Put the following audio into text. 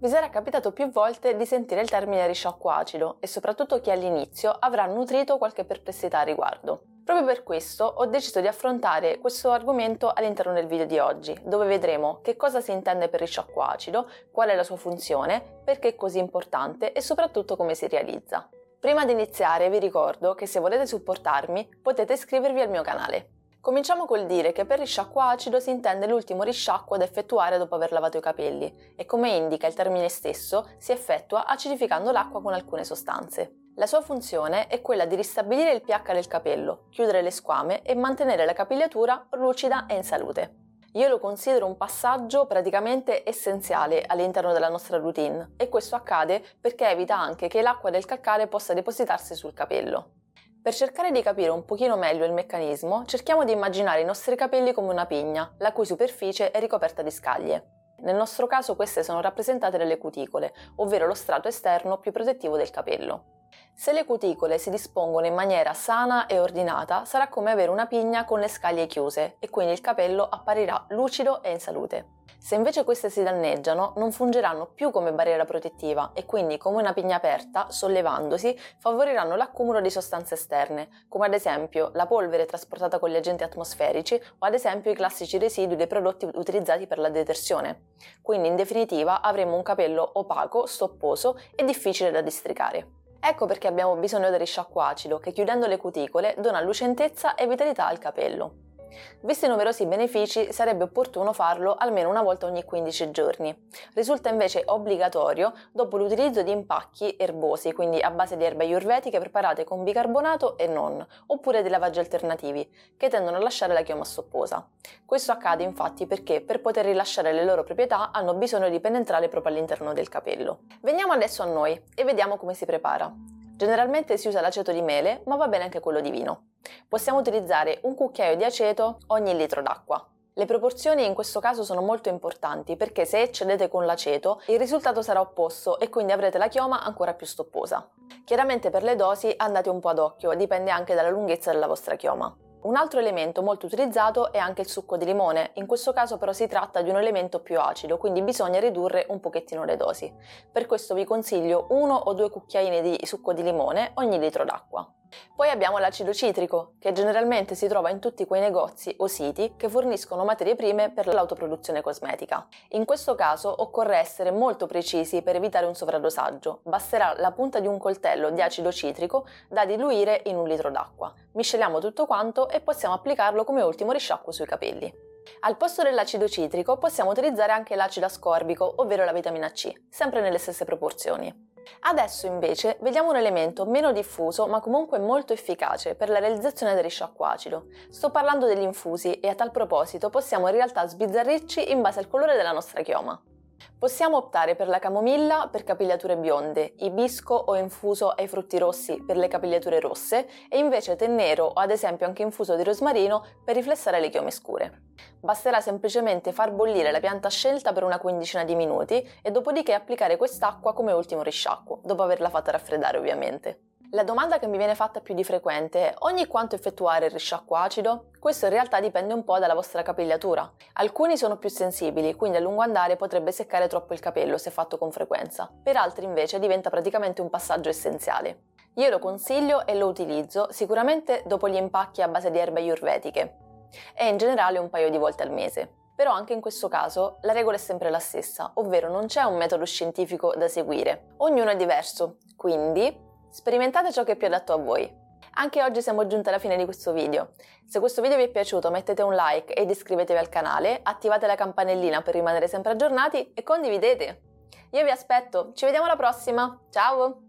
Vi sarà capitato più volte di sentire il termine risciacquo acido e soprattutto chi all'inizio avrà nutrito qualche perplessità a riguardo. Proprio per questo ho deciso di affrontare questo argomento all'interno del video di oggi, dove vedremo che cosa si intende per risciacquo acido, qual è la sua funzione, perché è così importante e soprattutto come si realizza. Prima di iniziare vi ricordo che se volete supportarmi potete iscrivervi al mio canale. Cominciamo col dire che per risciacquo acido si intende l'ultimo risciacquo da effettuare dopo aver lavato i capelli e come indica il termine stesso si effettua acidificando l'acqua con alcune sostanze. La sua funzione è quella di ristabilire il pH del capello, chiudere le squame e mantenere la capigliatura lucida e in salute. Io lo considero un passaggio praticamente essenziale all'interno della nostra routine e questo accade perché evita anche che l'acqua del calcare possa depositarsi sul capello. Per cercare di capire un pochino meglio il meccanismo, cerchiamo di immaginare i nostri capelli come una pigna, la cui superficie è ricoperta di scaglie. Nel nostro caso queste sono rappresentate dalle cuticole, ovvero lo strato esterno più protettivo del capello. Se le cuticole si dispongono in maniera sana e ordinata, sarà come avere una pigna con le scaglie chiuse e quindi il capello apparirà lucido e in salute. Se invece queste si danneggiano, non fungeranno più come barriera protettiva e quindi come una pigna aperta, sollevandosi, favoriranno l'accumulo di sostanze esterne, come ad esempio la polvere trasportata con gli agenti atmosferici o ad esempio i classici residui dei prodotti utilizzati per la detersione. Quindi in definitiva avremo un capello opaco, stopposo e difficile da districare. Ecco perché abbiamo bisogno del risciacquo acido che chiudendo le cuticole dona lucentezza e vitalità al capello. Visti i numerosi benefici, sarebbe opportuno farlo almeno una volta ogni 15 giorni. Risulta invece obbligatorio dopo l'utilizzo di impacchi erbosi, quindi a base di erbe ayurvediche preparate con bicarbonato e non, oppure di lavaggi alternativi, che tendono a lasciare la chioma stopposa. Questo accade infatti perché per poter rilasciare le loro proprietà hanno bisogno di penetrare proprio all'interno del capello. Veniamo adesso a noi e vediamo come si prepara. Generalmente si usa l'aceto di mele, ma va bene anche quello di vino. Possiamo utilizzare un cucchiaio di aceto ogni litro d'acqua. Le proporzioni in questo caso sono molto importanti perché se eccedete con l'aceto il risultato sarà opposto e quindi avrete la chioma ancora più stopposa. Chiaramente per le dosi andate un po' ad occhio, dipende anche dalla lunghezza della vostra chioma. Un altro elemento molto utilizzato è anche il succo di limone, in questo caso però si tratta di un elemento più acido, quindi bisogna ridurre un pochettino le dosi. Per questo vi consiglio uno o due cucchiaini di succo di limone ogni litro d'acqua. Poi abbiamo l'acido citrico, che generalmente si trova in tutti quei negozi o siti che forniscono materie prime per l'autoproduzione cosmetica. In questo caso occorre essere molto precisi per evitare un sovradosaggio. Basterà la punta di un coltello di acido citrico da diluire in un litro d'acqua. Misceliamo tutto quanto e possiamo applicarlo come ultimo risciacquo sui capelli. Al posto dell'acido citrico possiamo utilizzare anche l'acido ascorbico, ovvero la vitamina C, sempre nelle stesse proporzioni. Adesso invece vediamo un elemento meno diffuso ma comunque molto efficace per la realizzazione del risciacquo acido. Sto parlando degli infusi e a tal proposito possiamo in realtà sbizzarrirci in base al colore della nostra chioma. Possiamo optare per la camomilla per capigliature bionde, ibisco o infuso ai frutti rossi per le capigliature rosse e invece tè nero o ad esempio anche infuso di rosmarino per riflessare le chiome scure. Basterà semplicemente far bollire la pianta scelta per una quindicina di minuti e dopodiché applicare quest'acqua come ultimo risciacquo, dopo averla fatta raffreddare ovviamente. La domanda che mi viene fatta più di frequente è ogni quanto effettuare il risciacquo acido? Questo in realtà dipende un po' dalla vostra capigliatura. Alcuni sono più sensibili, quindi a lungo andare potrebbe seccare troppo il capello se fatto con frequenza. Per altri invece diventa praticamente un passaggio essenziale. Io lo consiglio e lo utilizzo sicuramente dopo gli impacchi a base di erbe ayurvediche e in generale un paio di volte al mese. Però anche in questo caso la regola è sempre la stessa, ovvero non c'è un metodo scientifico da seguire. Ognuno è diverso, quindi Sperimentate ciò che è più adatto a voi. Anche oggi siamo giunti alla fine di questo video. Se questo video vi è piaciuto mettete un like ed iscrivetevi al canale, attivate la campanellina per rimanere sempre aggiornati e condividete. Io vi aspetto, ci vediamo alla prossima, ciao!